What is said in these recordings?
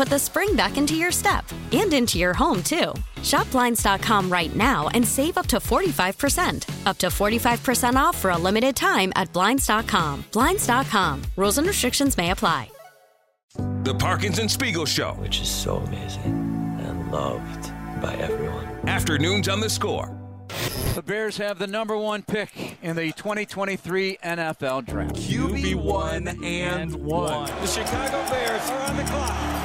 put the spring back into your step and into your home, too. Shop Blinds.com right now and save up to 45%. Up to 45% off for a limited time at Blinds.com. Blinds.com. Rules and restrictions may apply. The Parkins and Spiegel Show. Which is so amazing and loved by everyone. Afternoons on the score. The Bears have the number one pick in the 2023 NFL Draft. QB1 and 1. The Chicago Bears are on the clock.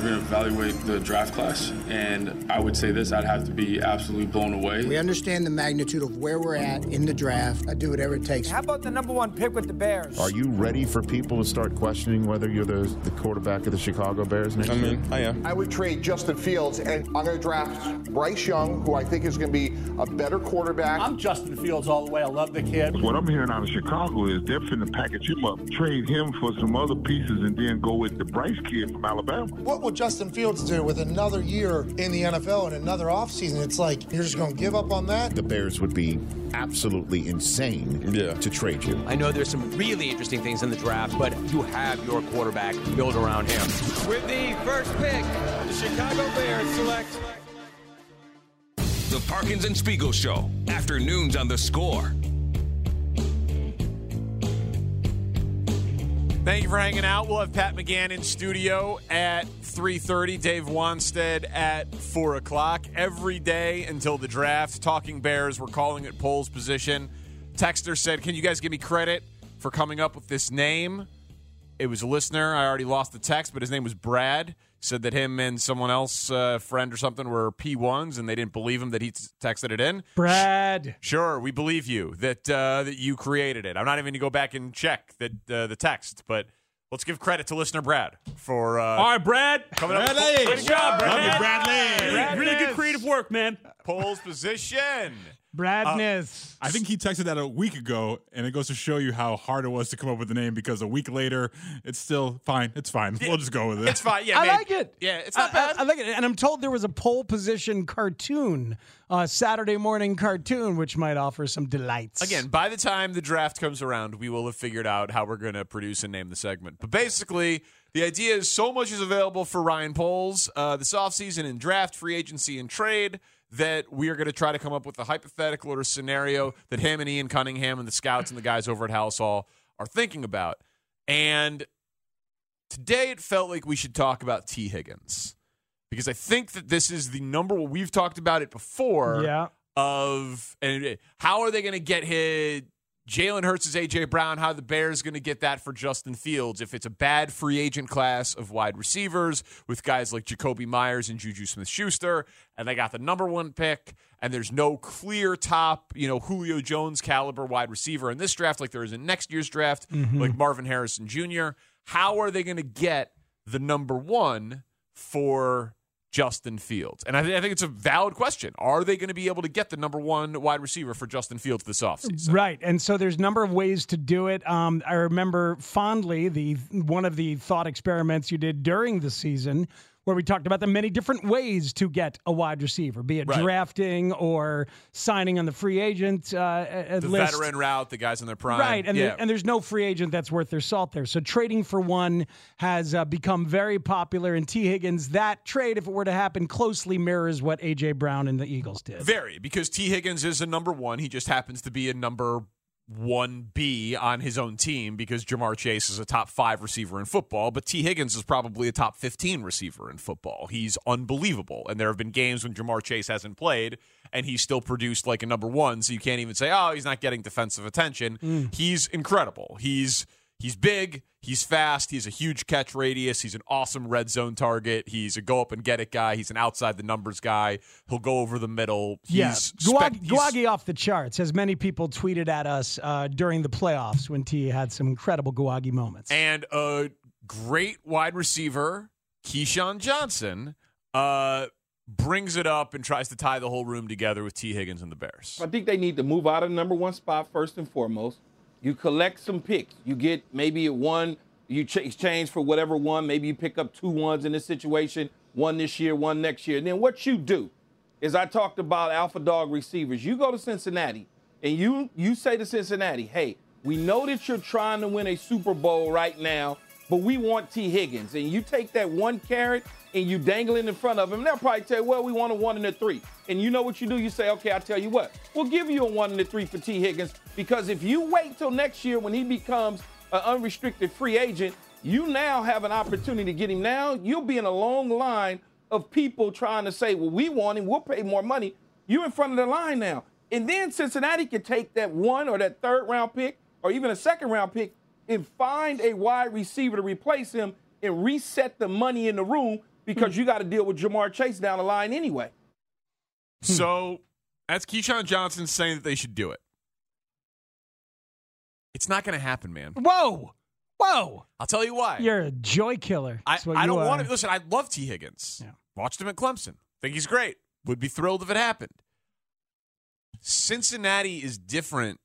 We're going to evaluate the draft class, and I would say this I'd have to be absolutely blown away. We understand the magnitude of where we're at in the draft. I do whatever it takes. How about the number one pick with the Bears? Are you ready for people to start questioning whether you're the, the quarterback of the Chicago Bears next I year? I am. I would trade Justin Fields, and I'm going to draft Bryce Young, who I think is going to be a better quarterback. I'm Justin Fields all the way. I love the kid. What I'm hearing out of Chicago is they're finna package him up, trade him for some other pieces, and then go with the Bryce kid from Alabama. What will Justin Fields do with another year in the NFL and another offseason? It's like you're just going to give up on that? The Bears would be absolutely insane yeah. to trade you. I know there's some really interesting things in the draft, but you have your quarterback built around him. With the first pick, the Chicago Bears select. The Parkins and Spiegel Show. Afternoons on the score. Thank you for hanging out. We'll have Pat McGann in studio at 3.30, Dave Wannstedt at 4 o'clock. Every day until the draft, Talking Bears, we're calling it Poles position. Texter said, can you guys give me credit for coming up with this name? It was a listener. I already lost the text, but his name was Brad. Said that him and someone else, uh, friend or something, were P1s, and they didn't believe him that he t- texted it in. Brad. Sure, we believe you that uh, that you created it. I'm not even going to go back and check that uh, the text, but let's give credit to listener Brad for. Uh, All right, Brad. Coming up. Bradley. Good job, Brad. Love you, Bradley. Really, really good creative work, man. Poles position. Bradness. I think he texted that a week ago, and it goes to show you how hard it was to come up with the name because a week later, it's still fine. It's fine. We'll just go with it. It's fine. Yeah, I maybe. like it. Yeah, it's not I, bad. I, I like it, and I'm told there was a pole position cartoon, uh, Saturday morning cartoon, which might offer some delights. Again, by the time the draft comes around, we will have figured out how we're going to produce and name the segment. But basically, the idea is so much is available for Ryan Poles uh, this offseason in draft, free agency, and trade that we are going to try to come up with a hypothetical or a scenario that him and Ian Cunningham and the scouts and the guys over at Halas Hall are thinking about. And today it felt like we should talk about Tee Higgins because I think that this is the number one. We've talked about it before. Yeah. Of and eh, how are they going to get hit? Jalen Hurts is AJ Brown. How are the Bears going to get that for Justin Fields if it's a bad free agent class of wide receivers with guys like Jakobi Meyers and Juju Smith Schuster, and they got the number one pick, and there's no clear top, you know, Julio Jones caliber wide receiver in this draft like there is in next year's draft, Mhm. like Marvin Harrison Jr. How are they going to get the number one for Justin Fields? And I, th- I think it's a valid question. Are they going to be able to get the number one wide receiver for Justin Fields this offseason? Right, and so there's a number of ways to do it. Um, I remember fondly the one of the thought experiments you did during the season where we talked about the many different ways to get a wide receiver, be it Right. drafting or signing on the free agent uh, The list. veteran route, the guys in their prime. Right, and yeah. there, and there's no free agent that's worth their salt there. So trading for one has uh, become very popular. And Tee Higgins, that trade, if it were to happen, closely mirrors what AJ Brown and the Eagles did. Very, because Tee Higgins is a number one. He just happens to be a number one B on his own team because Ja'Marr Chase is a top five receiver in football, but Tee Higgins is probably a top 15 receiver in football. He's unbelievable. And there have been games when Ja'Marr Chase hasn't played and he's still produced like a number one. So you can't even say, oh, he's not getting defensive attention. Mm. He's incredible. He's He's big, he's fast, he's a huge catch radius, he's an awesome red zone target, he's a go up and get it guy, he's an outside the numbers guy. He'll go over the middle. He's Yeah, spec- Guag- he's- Guagi off the charts, as many people tweeted at us uh, during the playoffs when T had some incredible Guagi moments. and a great wide receiver, Keyshawn Johnson, uh, brings it up and tries to tie the whole room together with Tee Higgins and the Bears. I think they need to move out of the number one spot first and foremost. You collect some picks. You get maybe a one, you ch- exchange for whatever one. Maybe you pick up two ones in this situation, one this year, one next year. And then what you do is I talked about alpha dog receivers. You go to Cincinnati and you you say to Cincinnati, hey, we know that you're trying to win a Super Bowl right now, but we want Tee Higgins. And you take that one carrot and you dangle it in front of him, they'll probably tell you, well, we want a one and a three. And you know what you do? You say, okay, I'll tell you what, we'll give you a one and a three for Tee Higgins because if you wait till next year when he becomes an unrestricted free agent, you now have an opportunity to get him now. You'll be in a long line of people trying to say, well, we want him, we'll pay more money. You're in front of the line now. And then Cincinnati could take that one or that third round pick or even a second round pick and find a wide receiver to replace him and reset the money in the room because hmm. you got to deal with Ja'Marr Chase down the line anyway. So that's Keyshawn Johnson saying that they should do it. It's not going to happen, man. Whoa, whoa! I'll tell you why. You're a joy killer. I, what I don't are. want to listen. I love Tee Higgins. Watched him at Clemson. Think he's great. Would be thrilled if it happened. Cincinnati is different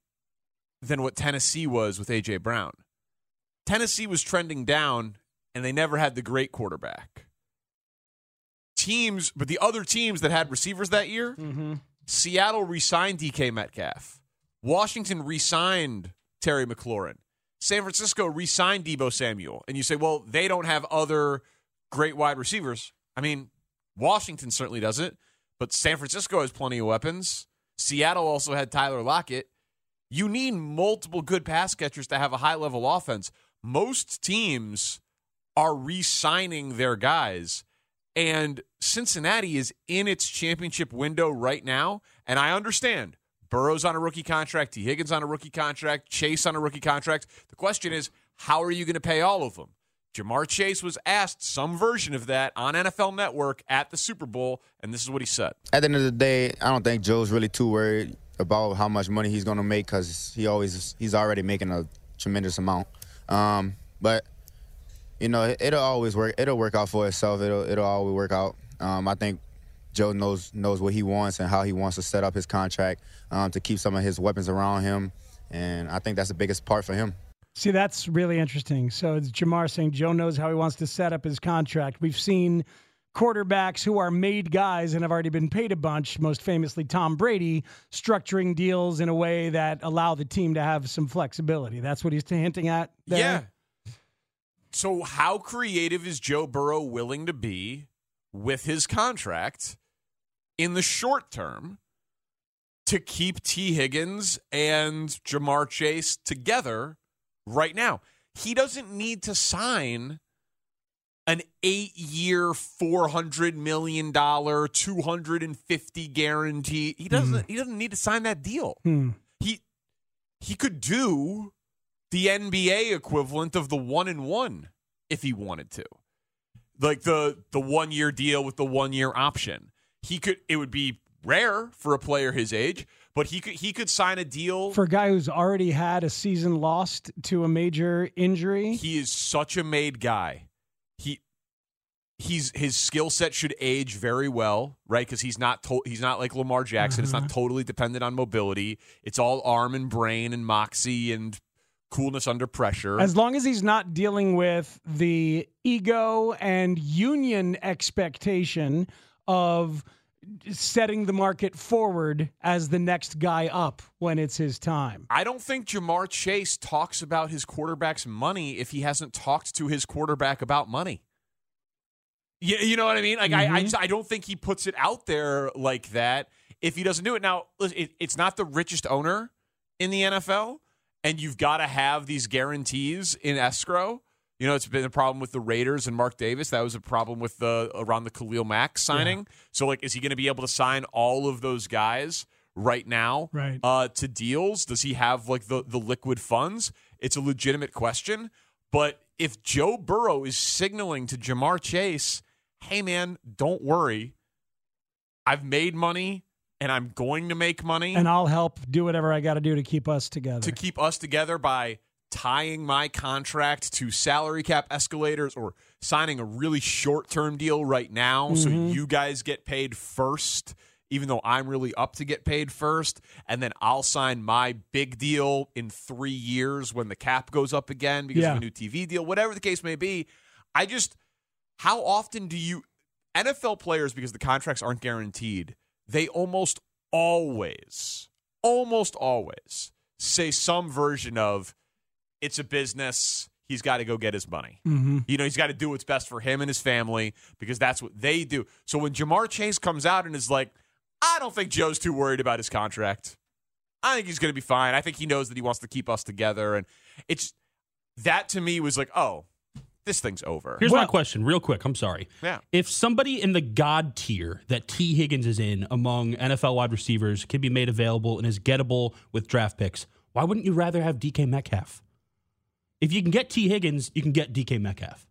than what Tennessee was with AJ Brown. Tennessee was trending down, and they never had the great quarterback. Teams, but the other teams that had receivers that year, Mm-hmm. Seattle re-signed DK Metcalf. Washington re-signed Terry McLaurin. San Francisco re-signed Deebo Samuel. And you say, well, they don't have other great wide receivers. I mean, Washington certainly doesn't, but San Francisco has plenty of weapons. Seattle also had Tyler Lockett. You need multiple good pass catchers to have a high level offense. Most teams are re signing their guys. And Cincinnati is in its championship window right now. And I understand Burrow's on a rookie contract, T. Higgins on a rookie contract, Chase on a rookie contract. The question is, how are you going to pay all of them? Ja'Marr Chase was asked some version of that on NFL Network at the Super Bowl, and this is what he said. At the end of the day, I don't think Joe's really too worried about how much money he's going to make because he always he's already making a tremendous amount. Um, but you know, it, will always work. It'll work out for itself. It'll it'll always work out. Um, I think Joe knows knows what he wants and how he wants to set up his contract um, to keep some of his weapons around him, and I think that's the biggest part for him. See, that's really interesting. So it's Ja'Marr saying Joe knows how he wants to set up his contract. We've seen quarterbacks who are made guys and have already been paid a bunch, most famously Tom Brady, structuring deals in a way that allow the team to have some flexibility. That's what he's hinting at there. Yeah. So, how creative is Joe Burrow willing to be with his contract in the short term to keep Tee Higgins and Ja'Marr Chase together right now? He doesn't need to sign an eight year, $400 million, 250 guarantee. He doesn't, he doesn't need to sign that deal. Hmm. He, he could do the NBA equivalent of the one and one if he wanted to. Like the the one year deal with the one year option. He could it would be rare for a player his age, but he could he could sign a deal For a guy who's already had a season lost to a major injury. He is such a made guy. He he's his skill set should age very well, right? Because he's not to, he's not like Lamar Jackson. It's not uh-huh. totally dependent on mobility. It's all arm and brain and moxie and coolness under pressure. As long as he's not dealing with the ego and union expectation of setting the market forward as the next guy up when it's his time. I don't think Ja'Marr Chase talks about his quarterback's money if he hasn't talked to his quarterback about money. Yeah, you know what I mean? Like I, I, mm-hmm. just, I don't think he puts it out there like that if he doesn't do it. Now, it, it's not the richest owner in the NFL, and you've got to have these guarantees in escrow. You know, it's been a problem with the Raiders and Mark Davis. That was a problem with the around the Khalil Mack signing. So, like, is he going to be able to sign all of those guys right now Right. uh, to deals? Does he have like the the liquid funds? It's a legitimate question. But if Joe Burrow is signaling to Ja'Marr Chase, "Hey, man, don't worry, I've made money and I'm going to make money," And I'll help do whatever I got to do to keep us together. to keep us together by tying my contract to salary cap escalators or signing a really short term deal right now so Mhm. you guys get paid first even though I'm really up to get paid first and then I'll sign my big deal in 3 years when the cap goes up again because Yeah. of a new TV deal whatever the case may be I just how often do you NFL players because the contracts aren't guaranteed they almost always almost always say some version of it's a business he's got to go get his money Mhm. you know he's got to do what's best for him and his family because that's what they do so when Ja'Marr Chase comes out and is like i don't think joe's too worried about his contract i think he's going to be fine i think he knows that he wants to keep us together and it's that to me was like oh this thing's over Here's my question, real quick. I'm sorry. Yeah. If somebody in the God tier that Tee Higgins is in among NFL wide receivers can be made available and is gettable with draft picks, why wouldn't you rather have DK Metcalf? If you can get Tee Higgins, you can get DK Metcalf.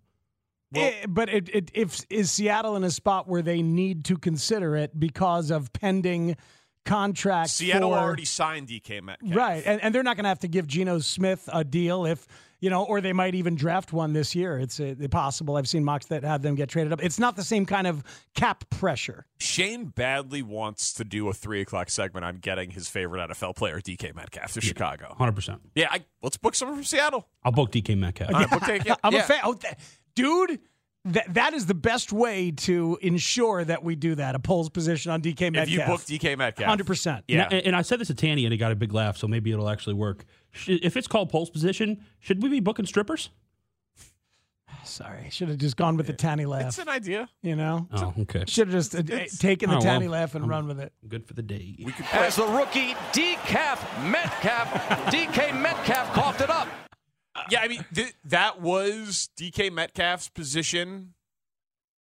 Eh, but it, it, if is Seattle in a spot where they need to consider it because of pending contracts? seattle for- already signed dk metcalf right, and, and they're not going to have to give Geno Smith a deal if you know, or they might even draft one this year. It's uh, possible. I've seen mocks that have them get traded up. It's not the same kind of cap pressure. Shane badly wants to do a three o'clock segment on getting his favorite NFL player, DK Metcalf, to Chicago. 100%. Yeah, I, let's book someone from Seattle. I'll book DK Metcalf. All right, book take- yeah, I'm yeah. a fan, oh, th- dude. That that is the best way to ensure that we do that. A Poles position on DK Metcalf. If you book DK Metcalf, hundred percent. Yeah. And, and I said this to Tanny and he got a big laugh, so maybe it'll actually work. Sh- If it's called pulse position, should we be booking strippers? Sorry, should have just gone with the Tanny laugh. It's an idea. You know. Oh, okay. Should have just uh, taken the Oh, well, Tanny laugh and I'm run with it. Good for the day. We could As the rookie decaf Metcalf, DK Metcalf coughed it up. Yeah, I mean th- that was DK Metcalf's position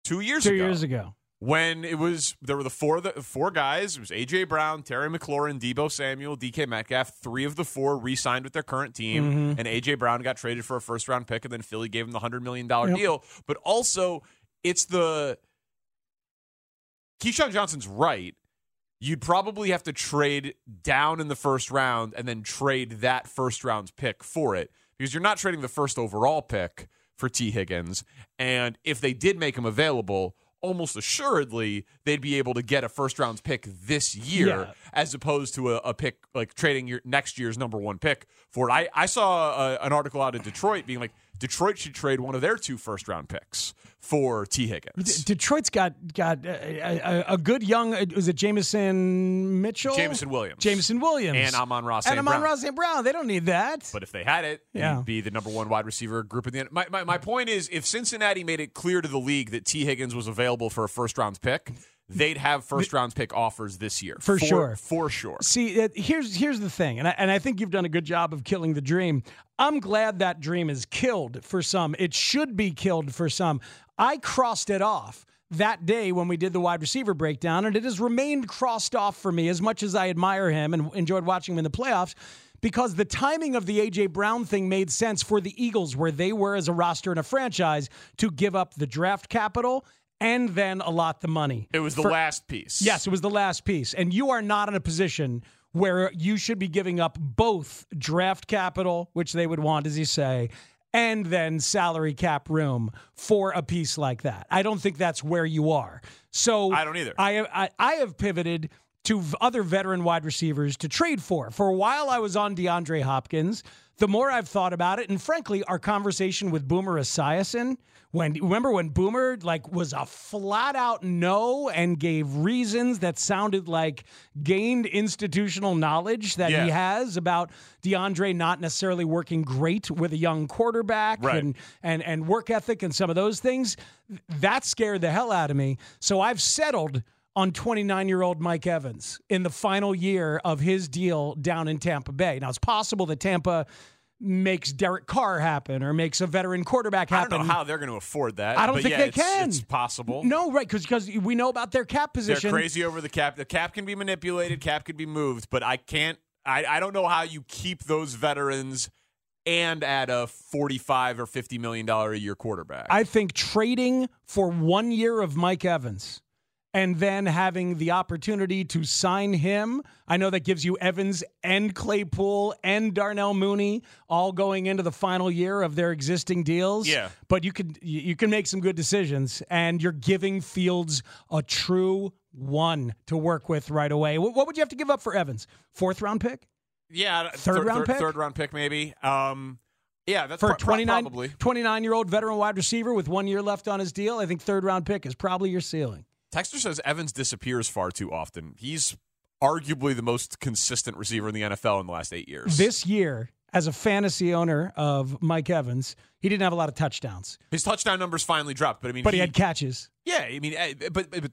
two years Two ago. years ago. When it was there were the four the four guys. It was AJ Brown, Terry McLaurin, Deebo Samuel, DK Metcalf. Three of the four re-signed with their current team, Mhm. and AJ Brown got traded for a first round pick, and then Philly gave him the hundred million dollar Yep. deal. But also, it's the Keyshawn Johnson's right. You'd probably have to trade down in the first round and then trade that first round pick for it because you're not trading the first overall pick for Tee Higgins. And if they did make him available, almost assuredly they'd be able to get a first round pick this year Yeah. as opposed to a, a pick like trading your next year's number one pick for it. I, I saw a, an article out of Detroit being like Detroit should trade one of their two first round picks for Tee Higgins. D- Detroit's got got a, a, a good young. Was it Jameson Mitchell? Jameson Williams. Jameson Williams. And Amon Ross And. Amon Ross and Brown. They don't need that. But if they had it, Yeah. he'd be the number one wide receiver group in the end. My, my, my point is, if Cincinnati made it clear to the league that Tee Higgins was available for a first round pick, they'd have first round pick offers this year. For sure. For sure. See, here's here's the thing, and I, and I think you've done a good job of killing the dream. I'm glad that dream is killed for some. It should be killed for some. I crossed it off that day when we did the wide receiver breakdown, and it has remained crossed off for me as much as I admire him and enjoyed watching him in the playoffs. Because the timing of the A.J. Brown thing made sense for the Eagles, where they were as a roster and a franchise to give up the draft capital and then allot the money. It was the For- last piece. Yes, it was the last piece. And you are not in a position where you should be giving up both draft capital, which they would want, as you say, and then salary cap room for a piece like that. I don't think that's where you are. So I don't either. I I, I have pivoted to other veteran wide receivers to trade for. For a while, I was on DeAndre Hopkins. The more I've thought about it, and frankly, our conversation with Boomer Esiason, when remember when Boomer like was a flat out no and gave reasons that sounded like gained institutional knowledge that Yeah. he has about DeAndre not necessarily working great with a young quarterback Right. and and and work ethic and some of those things. That scared the hell out of me. So I've settled on 29 year old Mike Evans in the final year of his deal down in Tampa Bay. Now, it's possible that Tampa makes Derek Carr happen or makes a veteran quarterback happen. I don't know how they're going to afford that. I don't but think yeah, they it's- can. It's possible. No, right, because we know about their cap position. They're crazy over the cap. The cap can be manipulated. Cap can be moved, but I can't. I, I don't know how you keep those veterans and add a forty-five or fifty million dollar a year quarterback. I think trading for one year of Mike Evans and then having the opportunity to sign him, I know that gives you Evans and Claypool and Darnell Mooney all going into the final year of their existing deals. Yeah. But you can you can make some good decisions, and you're giving Fields a true one to work with right away. What, would you have to give up for Evans? Fourth round pick yeah, Third round pick? third round pick maybe. Um, yeah, that's for a 29, probably. 29 year old veteran wide receiver with one year left on his deal. I think third round pick is probably your ceiling. Texter says Evans disappears far too often. He's arguably the most consistent receiver in the NFL in the last eight years. This year, as a fantasy owner of Mike Evans, he didn't have a lot of touchdowns, His touchdown numbers finally dropped, but I mean, but he had catches. Yeah, I mean, eh, but, but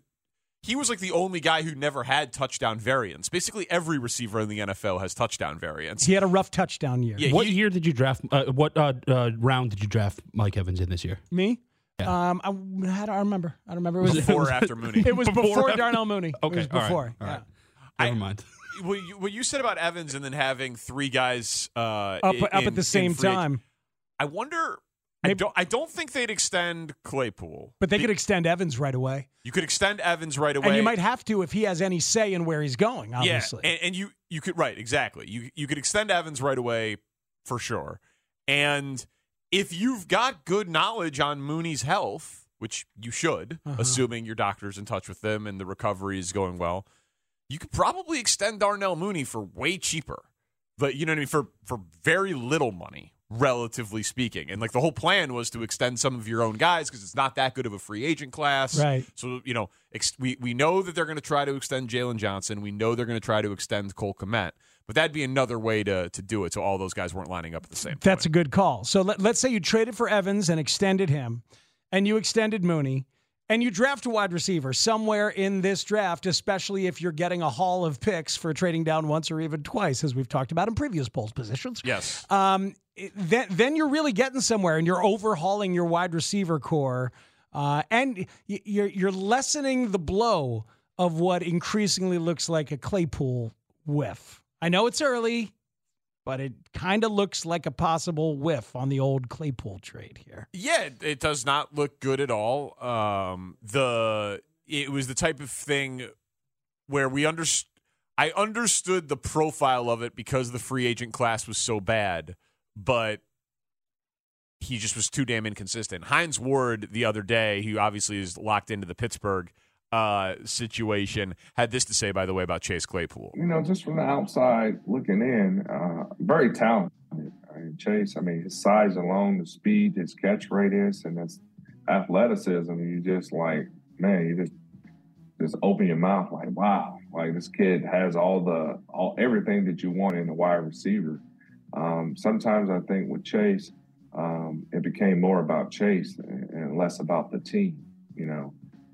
he was like the only guy who never had touchdown variance. Basically, every receiver in the NFL has touchdown variance. He had a rough touchdown year. Yeah, what he- year did you draft? Uh, what uh, uh, round did you draft Mike Evans in this year? Me? Um, I, I don't remember. I don't remember. It was Before or after Mooney? It was before, Before Darnell Mooney. Okay, it was before. all right. yeah. Never mind. What you, what you said about Evans and then having three guys uh, Up, in- up at the same free ag- time, I wonder. I don't. I don't think they'd extend Claypool. but they could extend Evans right away, You could extend Evans right away, and you might have to if he has any say in where he's going. Obviously, Yeah, and, and you you could right exactly. You you could extend Evans right away for sure. And if you've got good knowledge on Mooney's health, which you should, Uh-huh. assuming your doctor's in touch with them and the recovery is going well, you could probably extend Darnell Mooney for way cheaper. But you know what I mean for for very little money, relatively speaking. And like the whole plan was to extend some of your own guys because it's not that good of a free agent class. Right. So you know, ex- we we know that they're going to try to extend Jaylon Johnson. We know they're going to try to extend Cole Kmet. But that'd be another way to to do it. So all those guys weren't lining up at the same. That's a good call. So let, let's say you traded for Evans and extended him, and you extended Mooney, and you draft a wide receiver somewhere in this draft, especially if you're getting a haul of picks for trading down once or even twice, as we've talked about in previous Poles positions. Yes. Um, then, then you're really getting somewhere, and you're overhauling your wide receiver core, uh, and you're you're lessening the blow of what increasingly looks like a Claypool whiff. I know it's early, but it kind of looks like a possible whiff on the old Claypool trade here. Yeah, it, does not look good at all. Um, the it was the type of thing where we underst- I understood the profile of it because the free agent class was so bad, but he just was too damn inconsistent. Hines Ward the other day, who obviously is locked into the Pittsburgh uh, situation, had this to say, by the way, about Chase Claypool. you know, just from the outside looking in, uh, very talented. I mean, Chase, I mean, his size alone, the speed, his catch radius, and his athleticism, you just like, man, you just just open your mouth like, wow, like this kid has all the all everything that you want in a wide receiver. Um, sometimes I think with Chase, um, it became more about Chase and, and less about the team. You know,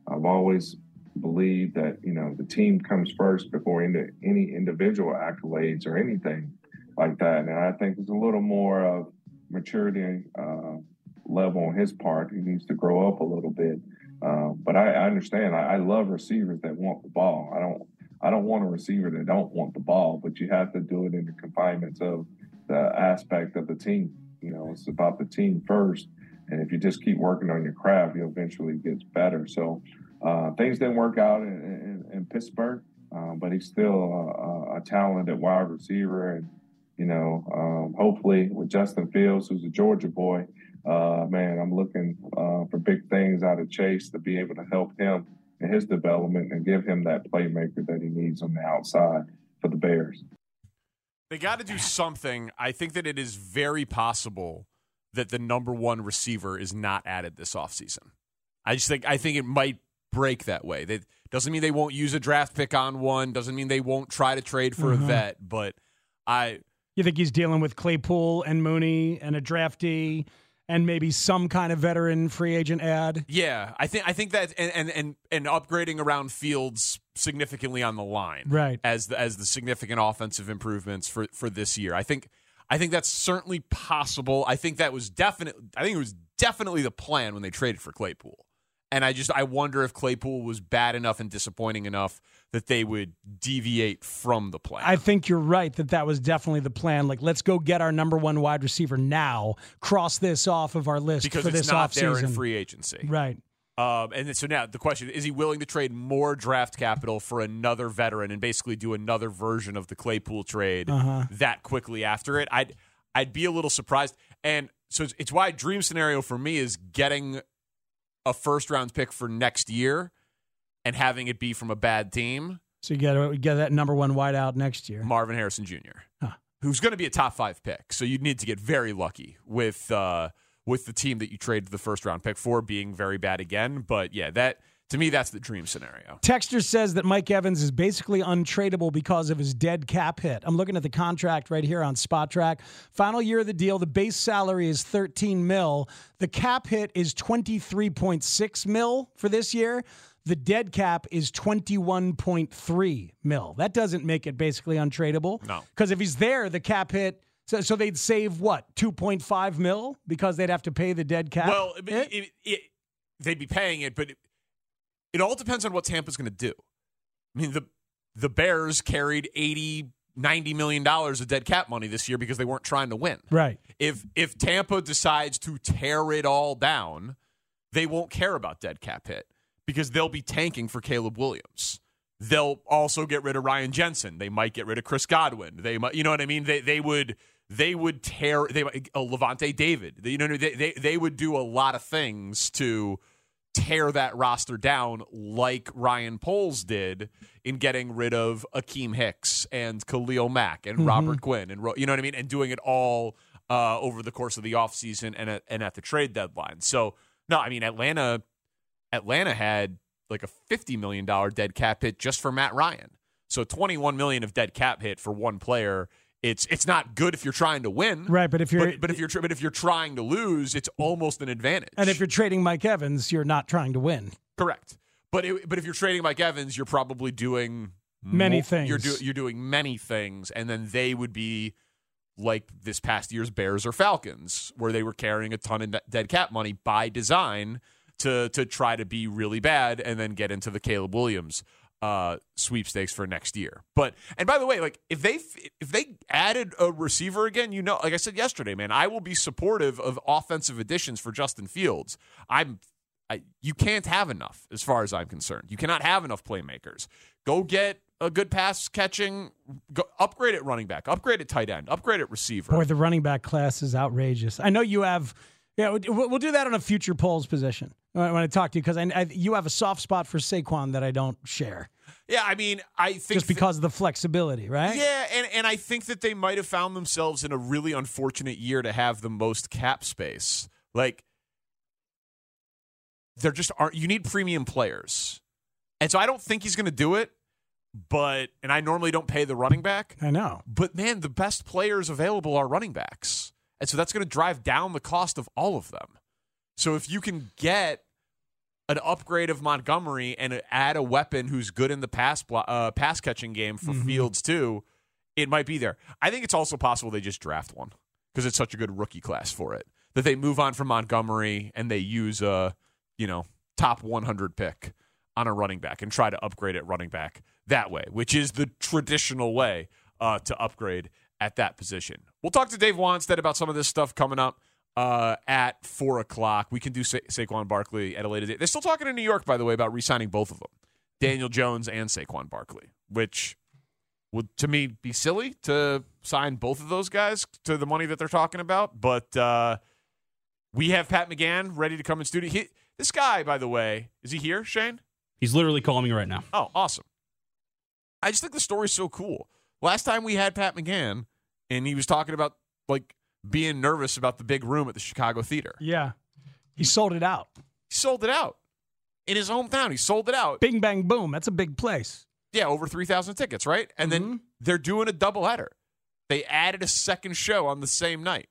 I've always believed that you know the team comes first before any, any individual accolades or anything like that. And I think there's a little more of maturity uh, level on his part. He needs to grow up a little bit. Uh, but I, I understand. I, I love receivers that want the ball. I don't. I don't want a receiver that don't want the ball. But you have to do it in the confinements of the aspect of the team. You know, it's about the team first. And if you just keep working on your craft, you'll eventually get better. So uh, things didn't work out in, in, in Pittsburgh, uh, but he's still a, a talented wide receiver. And, you know, um, hopefully with Justin Fields, who's a Georgia boy, uh, man, I'm looking uh, for big things out of Chase to be able to help him in his development and give him that playmaker that he needs on the outside for the Bears. They got to do something. I think that it is very possible that the number one receiver is not added this offseason. I just think I think it might break that way. That doesn't mean they won't use a draft pick on one. Doesn't mean they won't try to trade for Mhm. a vet. But I You think he's dealing with Claypool and Mooney and a draftee and maybe some kind of veteran free agent ad? yeah, I think I think that and and and, and upgrading around Fields significantly on the line, Right. As the as the significant offensive improvements for for this year. I think I think that's certainly possible. I think that was definite. I think it was definitely the plan when they traded for Claypool. And I just I wonder if Claypool was bad enough and disappointing enough that they would deviate from the plan. I think you're right that that was definitely the plan. Like, let's go get our number one wide receiver now. Cross this off of our list because for it's this not there in offseason. free agency. Right. Um, and then- so now the question is: He willing to trade more draft capital for another veteran and basically do another version of the Claypool trade Uh-huh. that quickly after it? I'd I'd be a little surprised. And so it's, it's why dream scenario for me is getting a first round pick for next year and having it be from a bad team. So you got to get that number one wideout next year. Marvin Harrison Jr., who's going to be a top five pick. So you'd need to get very lucky with uh, with the team that you traded the first round pick for being very bad again. But yeah, that to me that's the dream scenario. Texter says that Mike Evans is basically untradeable because of his dead cap hit. I'm looking at the contract right here on Spotrac. Final year of the deal, the base salary is 13 mil. The cap hit is 23.6 mil for this year. The dead cap is 21.3 mil. That doesn't make it basically untradeable. No. Because if he's there, the cap hit. So, so they'd save what 2.5 mil because they'd have to pay the dead cap. Well, it, it, it, they'd be paying it, but it, all depends on what Tampa's going to do. I mean, the the Bears carried 80, 90 million dollars of dead cap money this year because they weren't trying to win. Right. If if Tampa decides to tear it all down, they won't care about dead cap hit because they'll be tanking for Caleb Williams. They'll also get rid of Ryan Jensen. They might get rid of Chris Godwin. They might, you know what I mean? They they would they would tear they might- uh, Lavonte David. You know they, they they would do a lot of things to tear that roster down like Ryan Poles did in getting rid of Akiem Hicks and Khalil Mack and Mhm. Robert Quinn and you know what I mean and doing it all uh, over the course of the offseason and at, and at the trade deadline. So no, I mean Atlanta Atlanta had like a 50 million dollar dead cap hit just for Matt Ryan. So 21 million of dead cap hit for one player. It's it's not good if you're trying to win. Right, but if you're- but, but if you're but if you're trying to lose, it's almost an advantage. and if you're trading Mike Evans, you're not trying to win. Correct. But it, but if you're trading Mike Evans, you're probably doing Many mo- things. You're do, you're doing many things, and then they would be like this past year's Bears or Falcons, where they were carrying a ton of dead cap money by design to to try to be really bad, and then get into the Caleb Williams uh, sweepstakes for next year. But and by the way, like if they if they added a receiver again, you know, like I said yesterday, man, I will be supportive of offensive additions for Justin Fields. I'm I, you can't have enough as far as I'm concerned. You cannot have enough playmakers. Go get a good pass catching, go, upgrade at running back, upgrade at tight end, upgrade at receiver. Boy, the running back class is outrageous. I know you have. Yeah, we'll do that on a future Poles position when when I talk to you because I, I, you have a soft spot for Saquon that I don't share, Yeah, I mean, I think just because of the flexibility, right? Yeah, and, and I think that they might have found themselves in a really unfortunate year to have the most cap space. Like, there just aren't, you need premium players. And so I don't think he's going to do it, but, and I normally don't pay the running back. I know. But man, the best players available are running backs. And so that's going to drive down the cost of all of them. So if you can get an upgrade of Montgomery and add a weapon who's good in the pass blo- uh, pass catching game for Mhm. Fields too, it might be there. I think it's also possible they just draft one because it's such a good rookie class for it that they move on from Montgomery and they use a you know top 100 pick on a running back and try to upgrade at running back that way, which is the traditional way uh, to upgrade at that position. We'll talk to Dave Wannstedt about some of this stuff coming up uh, at four o'clock. We can do Sa- Saquon Barkley at a later date. They're still talking in New York, by the way, about re-signing both of them, Daniel Jones and Saquon Barkley, which would to me be silly to sign both of those guys to the money that they're talking about. But uh, we have Pat McGann ready to come in studio. He, this guy, by the way, is he here, Shane? He's literally calling me right now. Oh, awesome. I just think the story's so cool. Last time we had Pat McGann, and he was talking about like being nervous about the big room at the Chicago Theater. Yeah. He sold it out. He sold it out in his hometown. He sold it out. Bing, bang, boom. That's a big place. Yeah, over 3,000 tickets, right? And Mm-hmm. then they're doing a doubleheader. They added a second show on the same night.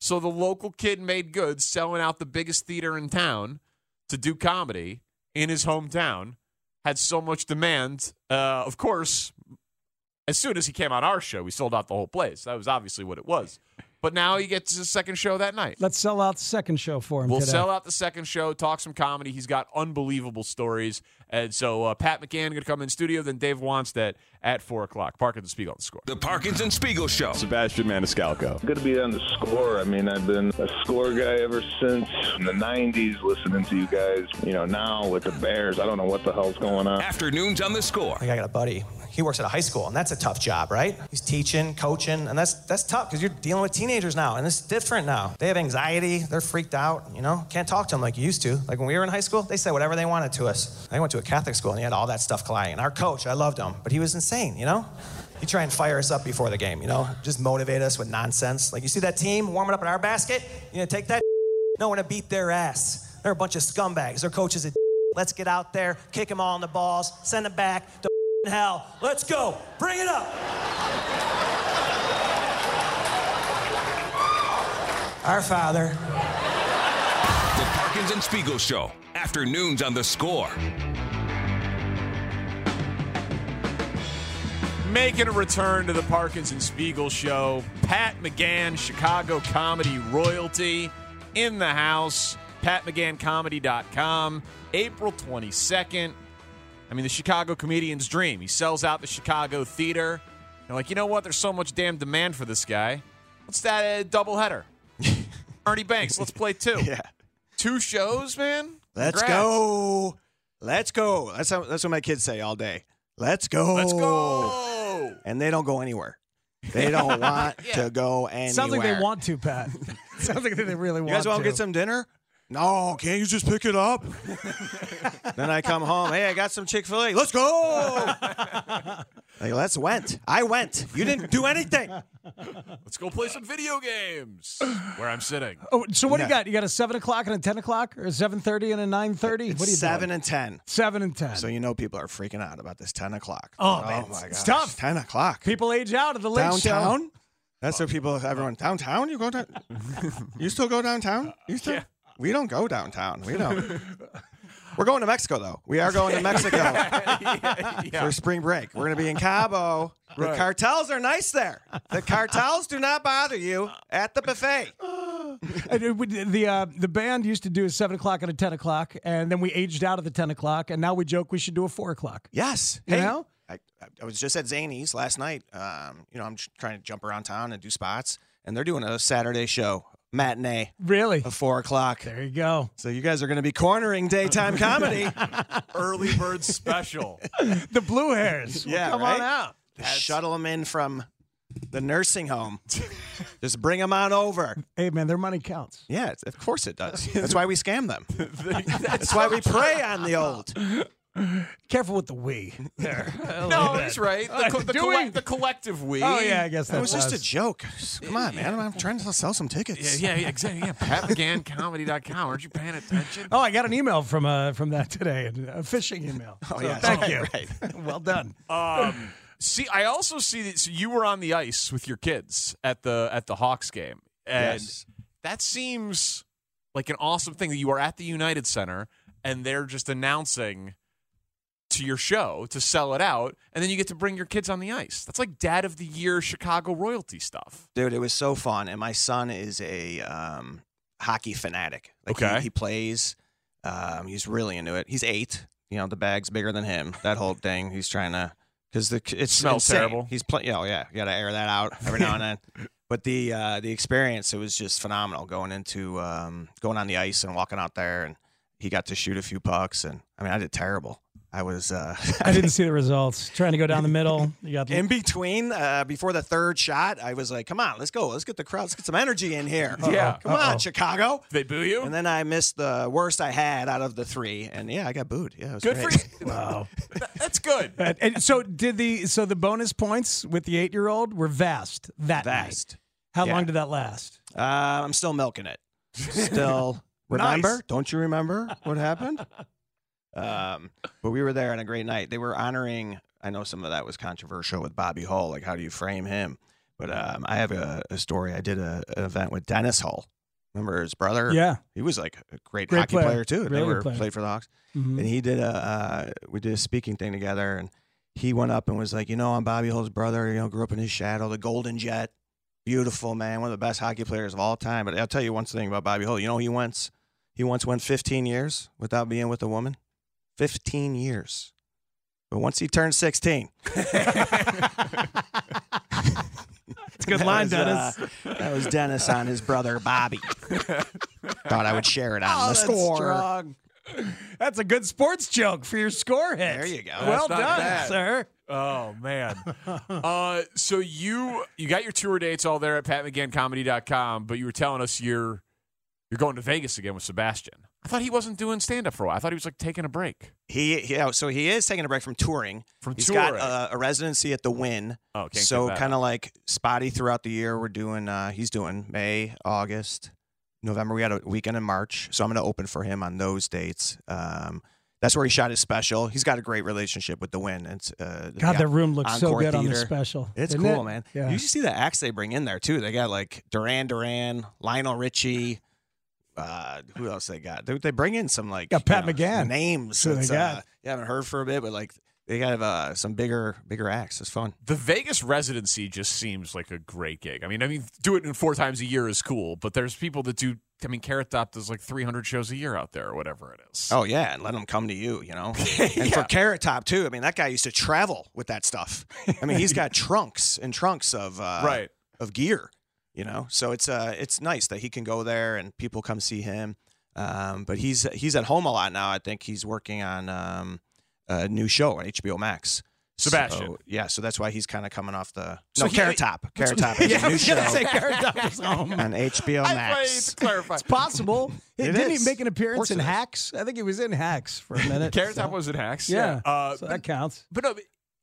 So the local kid made good selling out the biggest theater in town to do comedy in his hometown. Had so much demand. Uh, of course, as soon as he came on our show, we sold out the whole place. That was obviously what it was. But now he gets his second show that night. Let's sell out the second show for him We'll today. sell out the second show, talk some comedy. He's got unbelievable stories. And so uh, Pat McGann going to come in studio, then Dave Wannstedt at 4 o'clock. Parkins and Spiegel on the score. The Parkins and Spiegel Show. Sebastian Maniscalco. Good to be on the score. I mean, I've been a score guy ever since the 90s, listening to you guys. You know, now with the Bears, I don't know what the hell's going on. Afternoons on the score. I got a buddy. He works at a high school, and that's a tough job, right? He's teaching, coaching, and that's that's tough because you're dealing with teenagers now, and it's different now. They have anxiety, they're freaked out, you know. Can't talk to them like you used to. Like when we were in high school, they said whatever they wanted to us. I went to a Catholic school, and he had all that stuff colliding. Our coach, I loved him, but he was insane, you know. He'd try and fire us up before the game, you know, just motivate us with nonsense. Like you see that team warming up in our basket, you know, take that. No one to beat their ass. They're a bunch of scumbags. Their coach is a. Let's get out there, kick them all in the balls, send them back to hell. Let's go. Bring it up. Our Father. The Parkins and Spiegel Show. Afternoons on the score. Making a return to the Parkins and Spiegel show. Pat McGann, Chicago comedy royalty in the house. PatMcGannComedy.com. April 22nd. I mean, the Chicago comedian's dream. He sells out the Chicago theater. They're like, you know what? There's so much damn demand for this guy. What's that uh, double header? Ernie Banks, let's play two. Yeah. Two shows, man? Let's Congrats. go. Let's go. That's how, that's what my kids say all day. Let's go. Let's go. And they don't go anywhere. They don't want Yeah. to go anywhere. Sounds like they want to, Pat. Sounds like they really want. To. You want guys to. want to get some dinner? No, can't you just pick it up? then I come home. Hey, I got some Chick Fil A. Let's go. like, let's went. I went. You didn't do anything. Let's go play some video games where I'm sitting. Oh, so what do you got? You got a seven o'clock and a ten o'clock, or a seven thirty and a nine thirty? What are you seven doing? and ten. Seven and ten. So you know people are freaking out about this ten o'clock. Oh, oh man, my it's- gosh, it's tough. Ten o'clock. People age out of the late show. downtown. That's what people. Everyone downtown. You go down. you still go downtown? You still? We don't go downtown. We don't. We're going to Mexico though. We are going to Mexico for spring break. We're going to be in Cabo. The cartels are nice there. The cartels do not bother you at the buffet. And it would- the uh, the band used to do a seven o'clock and a ten o'clock, and then we aged out of the ten o'clock, and now we joke we should do a four o'clock. Yes. You Hey, know? I, I was just at Zanies last night. Um, you know, I'm trying to jump around town and do spots, and they're doing a Saturday show matinee. Really? At four o'clock. There you go. So you guys are going to be cornering daytime comedy. Early bird special. the blue hairs. yeah, come right? on out. Just shuttle them in from the nursing home. Just bring them on over. Hey man, their money counts. Yeah, of course it does. That's why we scam them. That's why we prey on the old. Careful with the we. There. No, he's right. The, co- the, Do colle- we? the collective we. Oh yeah, I guess that That was just a joke. Come on, man. I'm trying to sell some tickets. Yeah, yeah, yeah, exactly. Yeah, PatMcGannComedy.com. Aren't you paying attention? Oh, I got an email from uh, from that today, a phishing email. Oh, So yeah. thank you. right. well done. Um, see, I also see that so you were on the ice with your kids at the at the Hawks game, and Yes. that seems like an awesome thing that you are at the United Center and they're just announcing to your show to sell it out, and then you get to bring your kids on the ice. That's like Dad of the Year Chicago royalty stuff. Dude, it was so fun. And my son is a um, hockey fanatic. Like he- Okay. He, plays. Um, he's really into it. He's eight. You know, the bag's bigger than him. That whole thing. He's trying to because the it Smells terrible. He's playing. Oh yeah, you got to air that out every now and then. But the uh, the experience it was just phenomenal going into um, going on the ice and walking out there and he got to shoot a few pucks and I mean I did terrible. I was. Uh, I didn't see the results. Trying to go down the middle. You got in between uh, before the third shot. I was like, "Come on, let's go. Let's get the crowd. Let's get some energy in here. Yeah. come Uh-oh. on, Chicago." They boo you. And then I missed the worst I had out of the three, and yeah, I got booed. Yeah, it was Good great. for you. Wow. That's good. And, and so did the so the bonus points with the eight year old were vast that Vast. night. How Yeah. long did that last? Uh, I'm still milking it. Still remember? Nice. Don't you remember what happened? Um, but we were there on a great night. They were honoring. I know some of that was controversial with Bobby Hull. Like, how do you frame him? But um, I have a, a story. I did a, an event with Dennis Hull. Remember his brother? Yeah. he was like a great, Great hockey player. player, too. Really they were player. played for the Hawks, Mhm. and he did a. Uh, we did a speaking thing together, and he went up and was like, you know, I'm Bobby Hull's brother. You know, grew up in his shadow, the Golden Jet. Beautiful man, one of the best hockey players of all time. But I'll tell you one thing about Bobby Hull. You know, he once he once went 15 years without being with a woman. 15 years. But once he turned 16, It's a good that line, was, Dennis. uh, that was Dennis on his brother Bobby. Thought I would share it on Oh, the that's score. strong. That's a good sports joke for your score hit. There you go. Well That's not done, bad. sir. Oh man. uh, so you you got your tour dates all there at patmcganncomedy.com, but you were telling us you're you're going to Vegas again with Sebastian. I thought he wasn't doing stand up for a while. I thought he was like taking a break. He, he oh, so he is taking a break from touring. From He's touring. got a, a residency at the Wynn. Oh, can't so kind of like spotty throughout the year. We're doing. Uh, he's doing May, August, November. We had a weekend in March, so I'm going to open for him on those dates. Um, that's where he shot his special. He's got a great relationship with the Wynn. It's uh, God, the the room looks so Encore good on the special. It's Isn't cool, it? man. Yeah. You should see the acts they bring in there too. They got like Duran Duran, Lionel Richie. Uh, who else they got? They, they bring in some like Got Pat you know, McGann. names. Who they got. Uh, you haven't heard for a bit, but like they got uh, some bigger bigger acts. It's fun. The Vegas residency just seems like a great gig. I mean, I mean, do it in four times a year is cool, but there's people that do. I mean, Carrot Top does like 300 shows a year out there or whatever it is. Oh yeah, and let them come to you. You know, and for Carrot Top too. I mean, that guy used to travel with that stuff. I mean, he's got trunks and trunks of uh, Right. of gear. You know, so it's uh it's nice that he can go there and people come see him. Um, but he's he's at home a lot now. I think he's working on um, a new show on HBO Max. Sebastian. So, yeah, so that's why he's kind of coming off the So no he- Carrot Top. Carrot Top is yeah, a I new was gonna show say Carrot Top is home. on HBO Max. played to clarify. It's possible. It Didn't is. he make an appearance in. Hacks? I think he was in Hacks for a minute. Carrot so- Top was in Hacks. Yeah, Uh, so but- that counts. But no,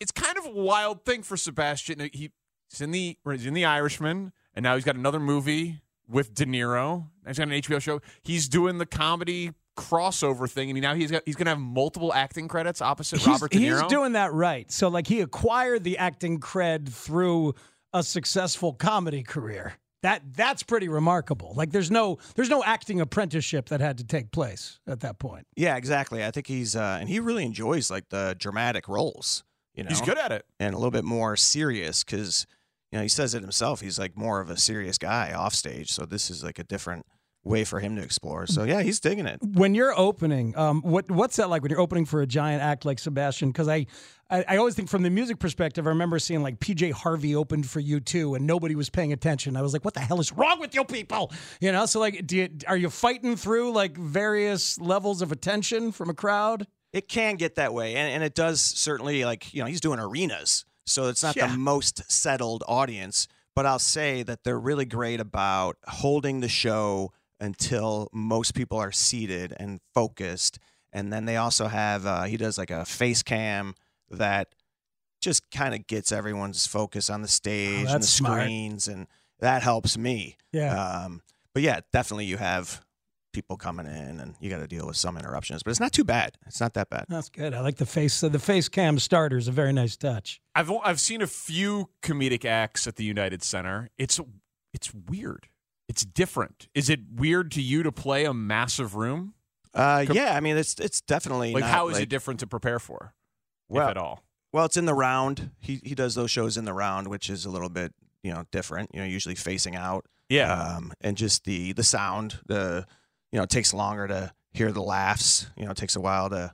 it's kind of a wild thing for Sebastian. He, he's in the he's in the Irishman, and now he's got another movie with De Niro. He's got an HBO show. He's doing the comedy crossover thing, and now he's got he's going to have multiple acting credits opposite He's, Robert De Niro. he's doing that right. So like he acquired the acting cred through a successful comedy career. That that's pretty remarkable. Like there's no there's no acting apprenticeship that had to take place at that point. Yeah, exactly. I think he's uh, and he really enjoys like the dramatic roles. You know, He's good at it. and a little bit more serious because you know he says it himself. He's like more of a serious guy off stage. So this is like a different way for him to explore. So yeah, he's digging it. When you're opening, um, what what's that like when you're opening for a giant act like Sebastian? Because I, I I always think from the music perspective, I remember seeing like PJ Harvey opened for U2, and nobody was paying attention. I was like, what the hell is wrong with you people? You know, so like, do you, are you fighting through like various levels of attention from a crowd? It can get that way, and, and it does certainly like you know he's doing arenas, so it's not Yeah. the most settled audience. But I'll say that they're really great about holding the show until most people are seated and focused, and then they also have uh, he does like a face cam that just kind of gets everyone's focus on the stage and the Oh, smart. screens, and that helps me. Yeah. Um, but yeah, definitely you have people coming in, and you got to deal with some interruptions, but it's not too bad. It's not that bad. That's good. I like the face. The face cam starter is a very nice touch. I've o- I've seen a few comedic acts at the United Center. It's it's weird. It's different. Is it weird to you to play a massive room? Uh, Com- yeah, I mean it's it's definitely Like, not, how is like- it different to prepare for, Well, if at all? Well, it's in the round. He he does those shows in the round, which is a little bit you know different. You know, usually facing out. Yeah. Um, and just the the sound, the you know, it takes longer to hear the laughs. You know, it takes a while to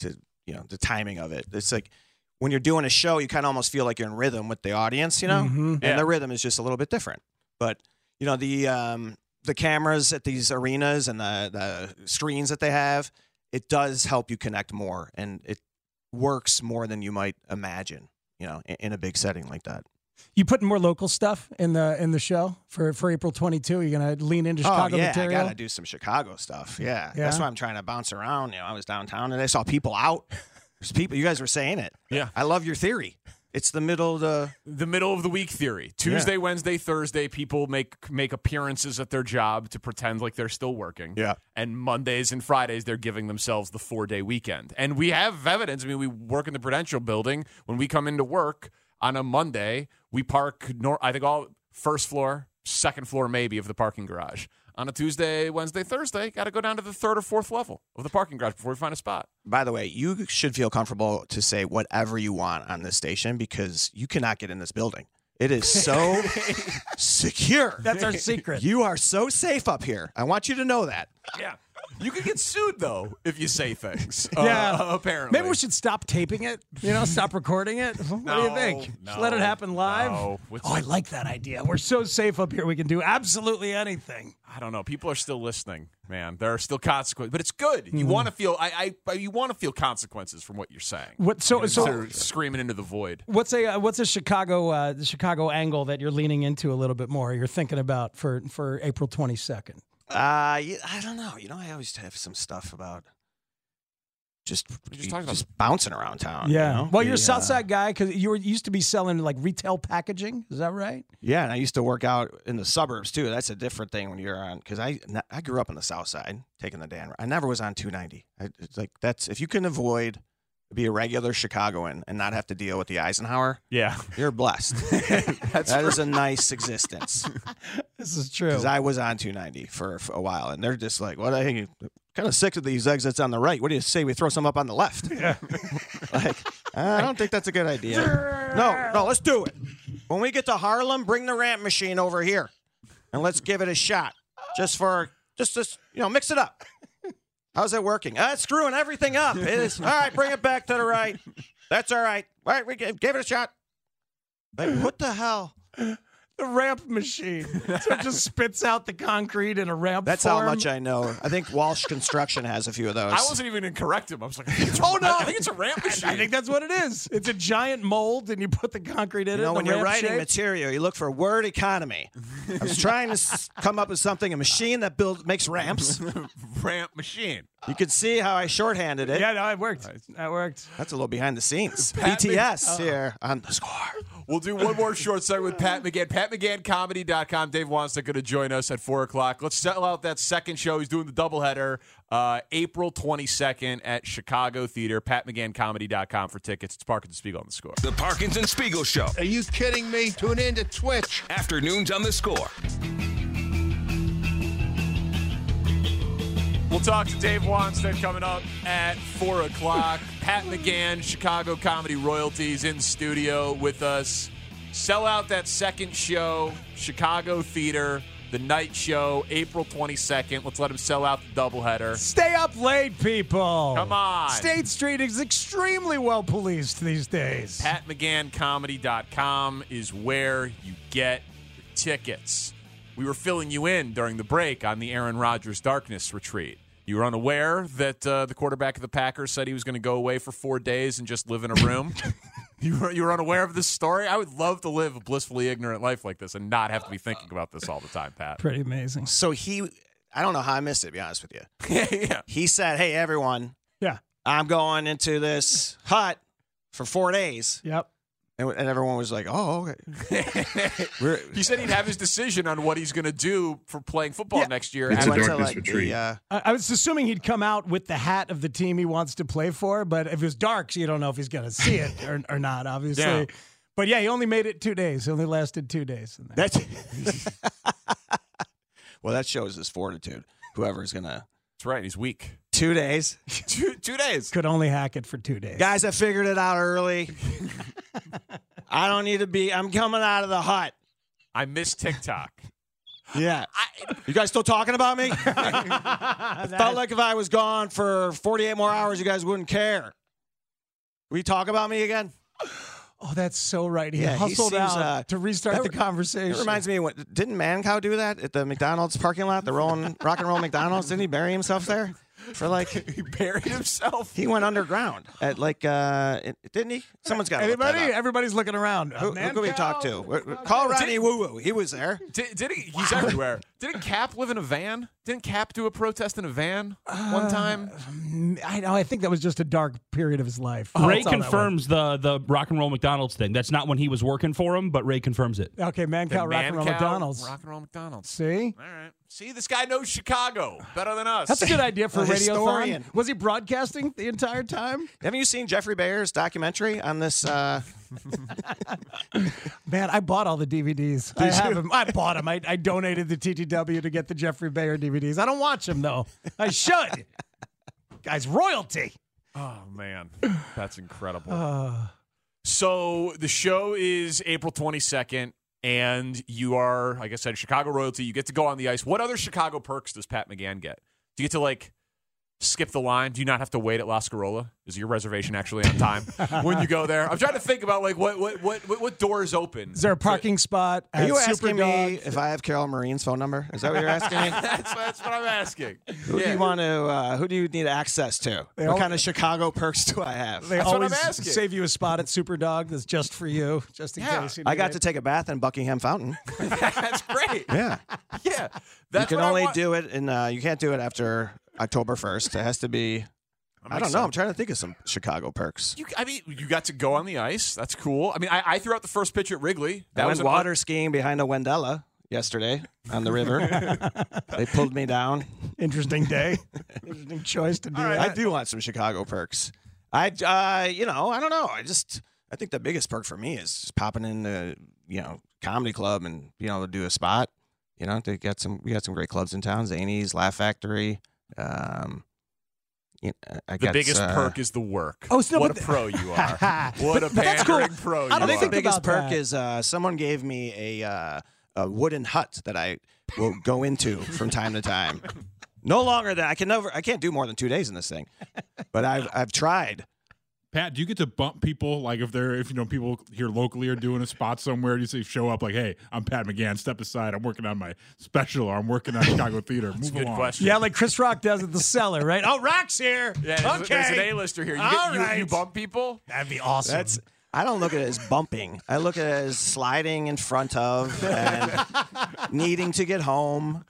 to you know the timing of it. It's like when you're doing a show, you kind of almost feel like you're in rhythm with the audience. You know, Mhm. and Yeah. the rhythm is just a little bit different. But you know the um, the cameras at these arenas and the the screens that they have, it does help you connect more, and it works more than you might imagine. You know, in, in a big setting like that. You putting more local stuff in the in the show for for April 22? You're gonna lean into oh, Chicago oh, yeah, material. I gotta do some Chicago stuff. Yeah, that's why I'm trying to bounce around. You know, I was downtown and I saw people out. There's people. You guys were saying it. Yeah. I love your theory. It's the middle of the the middle of the week theory. Tuesday, Wednesday, Thursday, people make make appearances at their job to pretend like they're still working. Yeah. And Mondays and Fridays, they're giving themselves the four day weekend. And we have evidence. I mean, we work in the Prudential building. When we come into work on a Monday, we park. Nor- I think all first floor, second floor, maybe of the parking garage. On a Tuesday, Wednesday, Thursday, got to go down to the third or fourth level of the parking garage before we find a spot. By the way, you should feel comfortable to say whatever you want on this station because you cannot get in this building. It is so secure. That's our secret. You are so safe up here. I want you to know that. Yeah. You could get sued though if you say things. Yeah. Uh, apparently. Maybe we should stop taping it. You know, stop recording it. What do you No, think? Just let it happen live. no. Oh, I like that idea. We're so safe up here. We can do absolutely anything. I don't know. People are still listening, man. There are still consequences, but it's good. You Mhm. want to feel. I, I. You want to feel consequences from what you're saying. What- so- Instead so- screaming into the void. What's a uh, what's a Chicago uh, the Chicago angle that you're leaning into a little bit more? You're thinking about for for April 22nd. Uh, yeah, I don't know. You know, I always have some stuff about just just talking just bouncing around town. yeah. you know? Well, you're a The, South uh, Side guy because you were used to be selling like retail packaging. Is that right? Yeah, and I used to work out in the suburbs too. That's a different thing when you're on because I I grew up on the South Side, taking the Dan. I never was on 290. I, it's like that's if you can avoid be a regular Chicagoan and not have to deal with the Eisenhower. Yeah, you're blessed. That's That is true. a nice existence. This is true. Because I was on 290 for, for a while, and they're just like, "What? I think kind of sick of these exits on the right. What do you say we throw some up on the left?" Yeah. like, I don't think that's a good idea. No, no, let's do it. When we get to Harlem, bring the ramp machine over here, and let's give it a shot. Just for just just you know, mix it up. How's it working? Uh, it's screwing everything up. It is. All right, bring it back to the right. That's all right. All right, we give, give it a shot. Like, what the hell? The ramp machine. so it just spits out the concrete in a ramp. That's how much I know. I think Walsh Construction has a few of those. I wasn't even going to correct him. I was like, Oh no! I think it's a ramp machine. I think that's what it is. It's a giant mold, and you put the concrete in You it. know, in when you're writing shape. material, you look for word economy. I was trying to come up with something, a machine that builds makes ramps. ramp machine. You can see how I shorthanded it. Yeah, no, it worked. That worked. That's a little behind the scenes. Pat Mc- BTS Oh. here on the score. We'll do one more short segment with Pat McGann. PatMcGannComedy.com. Dave Wannstedt going to join us at 4 o'clock. Let's settle out that second show. He's doing the doubleheader uh, April 22nd at Chicago Theater. PatMcGannComedy.com for tickets. It's Parkins and Spiegel on the score. The Parkins and Spiegel Show. Are you kidding me? Tune in to Twitch. Afternoons on the score. We'll talk to Dave Wannstedt coming up at 4 o'clock. Pat McGann, Chicago Comedy Royalties, in studio with us. Sell out that second show, Chicago Theater, the night show, April 22nd. Let's let him sell out the doubleheader. Stay up late, people. Come on. State Street is extremely well policed these days. PatMcGannComedy.com is where you get your tickets. We were filling you in during the break on the Aaron Rodgers Darkness Retreat. You were unaware that uh, the quarterback of the Packers said he was going to go away for four days and just live in a room. you, were, you were unaware of this story? I would love to live a blissfully ignorant life like this and not have to be thinking about this all the time, Pat. Pretty amazing. So he, I don't know how I missed it, to be honest with you. yeah. He said, hey, everyone, Yeah. I'm going into this hut for four days. Yep. And, and everyone was like, oh, okay. We're- He said he'd have his decision on what he's going to do for playing football next year. It's a after- darkness like the, retreat. uh, I I was assuming he'd come out with the hat of the team he wants to play for, but if it was dark, so you don't know if he's going to see it or, or not, obviously. Yeah. But yeah, he only made it two days. He only lasted two days. in there. That's well, that shows his fortitude. Whoever's gonna That's right. He's weak. Two days, two, two days. Could only hack it for two days. guys. I figured it out early. I don't need to be. I'm coming out of the hut. I miss TikTok. Yeah. you guys still talking about me? I felt like if I was gone for 48 more hours, you guys wouldn't care. We talk about me again? Oh, that's so right. He Yeah, he hustled seems, out uh, to restart that the re- conversation. It reminds me, what, didn't Mancow do that at the McDonald's parking lot, the rolling rock and roll McDonald's? Didn't he bury himself there? for like he buried himself. He went underground at like uh didn't he? Someone's got Anybody? Everybody's looking around. Who, who can we talk to? Call Ronnie Woo Woo. He was there. Did, did he? He's everywhere. Didn't Cap live in a van? Didn't Cap do a protest in a van one time? I know. I think that was just a dark period of his life. Ray That's all that was. confirms the the rock and roll McDonald's thing. That's not when he was working for him, but Ray confirms it. Okay, man, cow, rock and roll Mancow, McDonald's. Rock and roll McDonald's. See, All right. See, this guy knows Chicago better than us. that's a good idea for A a radiothon. historian. Was he broadcasting the entire time? Haven't you seen Jeffrey Bayer's documentary on this? Uh, Man, I bought all the DVDs. I have them. I bought them. I, I donated the TTW to get the Jeffrey Bayer DVDs. I don't watch them though. I should. Guys, royalty. Oh man, that's incredible. Uh, So the show is April 22nd, and you are, like I said, Chicago royalty. You get to go on the ice. What other Chicago perks does Pat McGann get? Do you get to like skip the line? Do you not have to wait at La Scarola? Is your reservation actually on time when you go there? I'm trying to think about like what what what what, what doors open. is there a parking spot? are at you asking me if I have Carol Marin's phone number? Is that what you're asking me? that's that's what I'm asking. Who do you want to? Uh, who do you need access to? They what all- kind of Chicago perks do I have? They That's what I'm always asking. save you a spot at Superdog that's just for you, just in Yeah. case. You I got it. to take a bath in Buckingham Fountain. that's great. Yeah, Yeah, that's you can only do it and Uh, you can't do it after October first. It has to be. I don't know. I'm trying to think of some Chicago perks. You, I mean, you got to go on the ice. That's cool. I mean, I, I threw out the first pitch at Wrigley. That I was went an water skiing behind a Wendella yesterday on the river. they pulled me down. Interesting day. Interesting choice to do it. I do want some Chicago perks. I, uh, you know, I don't know. I just, I think the biggest perk for me is just popping in the, you know, comedy club and being able to do a spot. You know, they got some, we got some great clubs in town. Zanies, Laugh Factory. Um, you know, I The got, biggest uh, perk is the work. Oh, still, what a the- pro you are! what a But that's cool. pandering pro you I don't are! think the biggest perk that. is uh, someone gave me a, uh, a wooden hut that I will go into from time to time. No longer than I can never. I can't do more than two days in this thing, but I've I've tried. Pat, do you get to bump people like if they're if you know people here locally are doing a spot somewhere? Do you say show up like, hey, I'm Pat McGann, step aside, I'm working on my special, or I'm working on Chicago theater. Move a good along. question. Yeah, like Chris Rock does at the cellar, right? Oh, Rock's here. Yeah, there's, okay. there's an A-lister here. You, All get, you, right. you bump people. That'd be awesome. That's I don't look at it as bumping. I look at it as sliding in front of and needing to get home.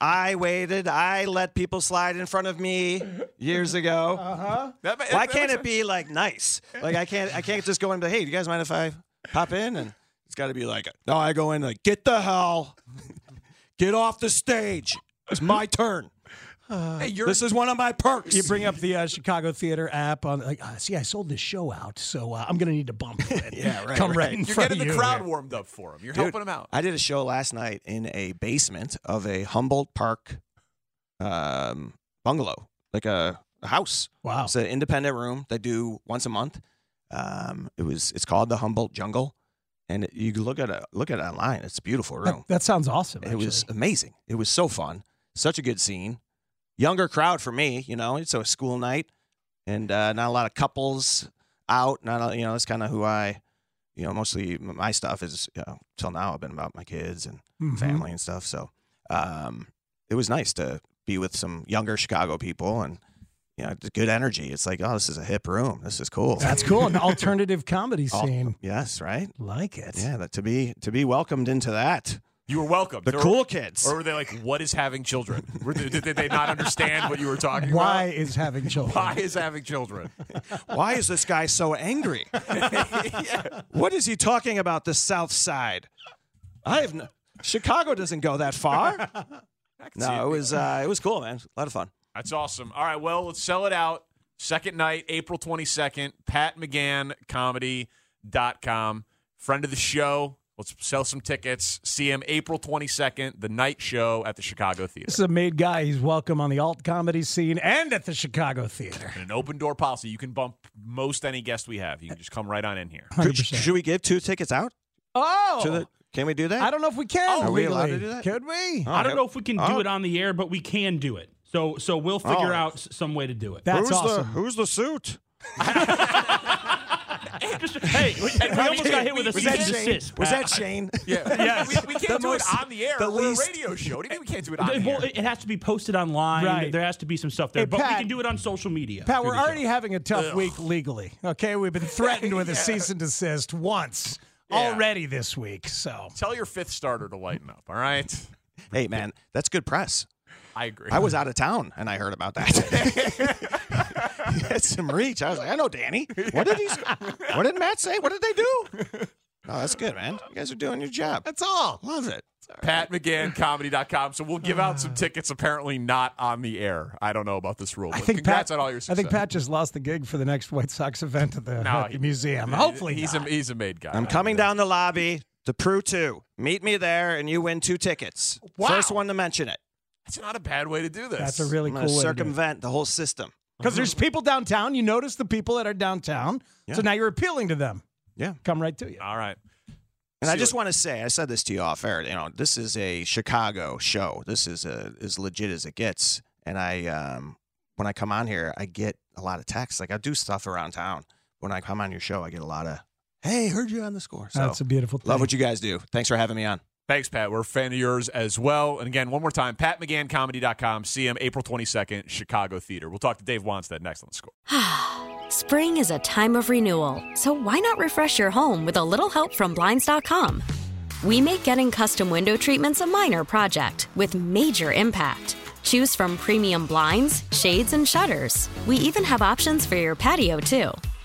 I waited. I let people slide in front of me years ago. uh-huh. That ma- Why can't it be like nice? Like I can't. I can't just go in and be, hey, do you guys mind if I pop in? And it's got to be like, no, I go in like, get the hell, get off the stage. It's my turn. Hey, you're, This is one of my perks. You bring up the uh, Chicago Theater app on like, uh, see, I sold this show out, so uh, I'm gonna need to bump you in. Yeah, right, Come right, right. in you're getting of the you. crowd warmed up for him. You're Dude, helping them out. I did a show last night in a basement of a Humboldt Park um, bungalow, like a, a house. Wow. It's an independent room they do once a month. Um, it was it's called the Humboldt Jungle, and you look at it look at it online. It's a beautiful room. That, that sounds awesome. it was amazing. It was so fun. Such a good scene. Younger crowd for me, you know. It's a school night, and uh, not a lot of couples out. Not a, you know. That's kind of who I, you know. Mostly my stuff is you know, till now. I've been about my kids and Mhm. family and stuff. So um, it was nice to be with some younger Chicago people and you know, good energy. It's like, oh, this is a hip room. This is cool. That's cool. An alternative comedy scene. yes, right. Like it. Yeah, that to be to be welcomed into that. You were welcome. The Or- cool kids. Or were they like, what is having children? They- did they not understand what you were talking Why about? is having children? Why is having children? Why is this guy so angry? What is he talking about? The South Side? I have no, Chicago doesn't go that far. I can No, it was uh, it was cool, man. A lot of fun. That's awesome. All right, well, let's sell it out. Second night, April 22nd, Pat McGann Comedy.com. Friend of the show. Let's sell some tickets. See him April 22nd, the night show at the Chicago Theater. This is a made guy. He's welcome on the alt comedy scene and at the Chicago Theater. And an open door policy. You can bump most any guest we have. You can just come right on in here. Could- should we give two tickets out? Oh, To the, can we do that? I don't know if we can. Are we allowed to do that? Could we? Oh, I don't okay. know if we can do Oh. it on the air, but we can do it. So so we'll figure Oh. out some way to do it. That's who's awesome. the who's the suit? hey, we, we almost got hit with a Was cease that and Shane? desist. Was that Shane? Yeah, Yes. we, we can't The do most- it on the air. the We're least- a radio show. What do you mean we can't do it on the Well, air? it has to be posted online. Right. There has to be some stuff there, Hey, but we can do it on social media. Pat, we're the show. already having a tough week legally. Okay, we've been threatened with a cease and desist once already this week. So Tell your fifth starter to lighten up. All right. Hey, man, that's good press. I agree. I was out of town and I heard about that. he had some reach. I was like, I know Danny. What did he? s- What did Matt say? What did they do? Oh, that's good, man. You guys are doing your job. that's all. Love it. Pat McGann comedy.com. So we'll give out some tickets apparently not on the air. I don't know about this rule. I but think congrats Pat. on all your I think Pat just lost the gig for the next White Sox event at the, No, at the he- museum. he- Hopefully, he's not. a he's a made guy. I'm coming down the lobby to Prue 2. Meet me there and you win two tickets. Wow. First one to mention it. That's not a bad way to do this. That's a really I'm cool going to way to do it. circumvent the whole system. Because there's people downtown. You notice the people that are downtown. Yeah. So now you're appealing to them. Yeah. Come right to you. all right. And I just what- want to say, I said this to you off air. You know, this is a Chicago show. This is a, as legit as it gets. And I, um, when I come on here, I get a lot of texts. Like I do stuff around town. When I come on your show, I get a lot of, "Hey, heard you on the score." So That's a beautiful thing. love what you guys do. Thanks for having me on. Thanks, Pat. We're a fan of yours as well. And again, one more time, patmcganncomedy.com. See him April 22nd, Chicago Theater. We'll talk to Dave Wannstedt next on the score. Spring is a time of renewal, so why not refresh your home with a little help from Blinds.com? We make getting custom window treatments a minor project with major impact. Choose from premium blinds, shades, and shutters. We even have options for your patio, too.